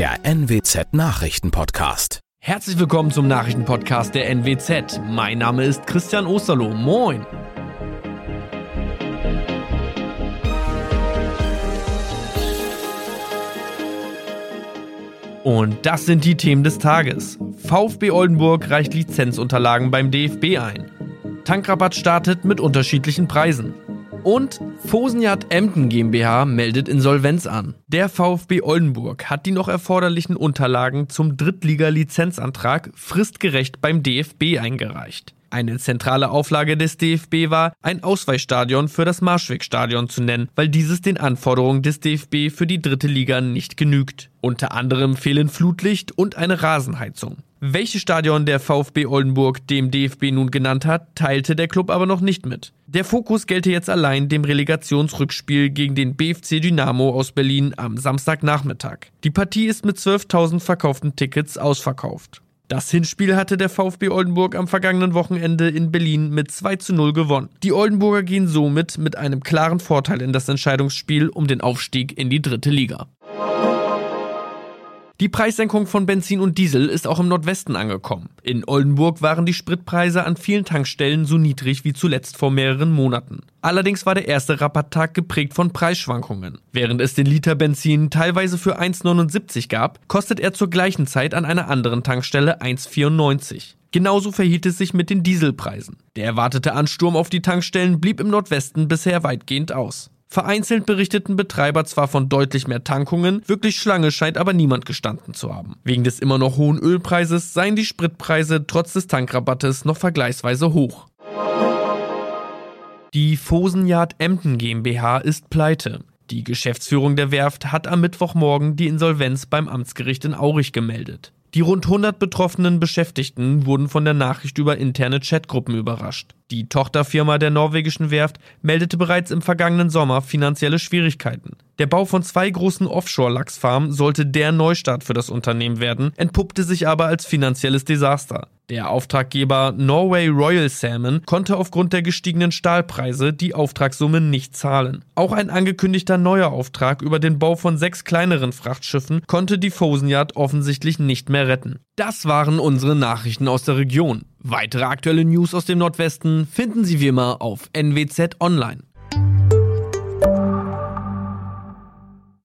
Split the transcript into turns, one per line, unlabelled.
der NWZ Nachrichtenpodcast.
Herzlich willkommen zum Nachrichtenpodcast der NWZ. Mein Name ist Christian Osterloh. Moin. Und das sind die Themen des Tages. VfB Oldenburg reicht Lizenzunterlagen beim DFB ein. Tankrabatt startet mit unterschiedlichen Preisen. Und Fosenjad Emden GmbH meldet Insolvenz an. Der VfB Oldenburg hat die noch erforderlichen Unterlagen zum Drittliga-Lizenzantrag fristgerecht beim DFB eingereicht. Eine zentrale Auflage des DFB war, ein Ausweichstadion für das Marschwegstadion zu nennen, weil dieses den Anforderungen des DFB für die dritte Liga nicht genügt. Unter anderem fehlen Flutlicht und eine Rasenheizung. Welches Stadion der VfB Oldenburg dem DFB nun genannt hat, teilte der Club aber noch nicht mit. Der Fokus gelte jetzt allein dem Relegationsrückspiel gegen den BFC Dynamo aus Berlin am Samstagnachmittag. Die Partie ist mit 12.000 verkauften Tickets ausverkauft. Das Hinspiel hatte der VfB Oldenburg am vergangenen Wochenende in Berlin mit 2 zu 0 gewonnen. Die Oldenburger gehen somit mit einem klaren Vorteil in das Entscheidungsspiel um den Aufstieg in die dritte Liga. Die Preissenkung von Benzin und Diesel ist auch im Nordwesten angekommen. In Oldenburg waren die Spritpreise an vielen Tankstellen so niedrig wie zuletzt vor mehreren Monaten. Allerdings war der erste Rabatttag geprägt von Preisschwankungen. Während es den Liter Benzin teilweise für 1,79 gab, kostet er zur gleichen Zeit an einer anderen Tankstelle 1,94. Genauso verhielt es sich mit den Dieselpreisen. Der erwartete Ansturm auf die Tankstellen blieb im Nordwesten bisher weitgehend aus. Vereinzelt berichteten Betreiber zwar von deutlich mehr Tankungen, wirklich Schlange scheint aber niemand gestanden zu haben. Wegen des immer noch hohen Ölpreises seien die Spritpreise trotz des Tankrabattes noch vergleichsweise hoch. Die Fosenjard Emden GmbH ist pleite. Die Geschäftsführung der Werft hat am Mittwochmorgen die Insolvenz beim Amtsgericht in Aurich gemeldet. Die rund 100 betroffenen Beschäftigten wurden von der Nachricht über interne Chatgruppen überrascht. Die Tochterfirma der norwegischen Werft meldete bereits im vergangenen Sommer finanzielle Schwierigkeiten. Der Bau von zwei großen Offshore-Lachsfarmen sollte der Neustart für das Unternehmen werden, entpuppte sich aber als finanzielles Desaster. Der Auftraggeber Norway Royal Salmon konnte aufgrund der gestiegenen Stahlpreise die Auftragssumme nicht zahlen. Auch ein angekündigter neuer Auftrag über den Bau von sechs kleineren Frachtschiffen konnte die Fosenjagd offensichtlich nicht mehr retten. Das waren unsere Nachrichten aus der Region. Weitere aktuelle News aus dem Nordwesten finden Sie wie immer auf NWZ Online.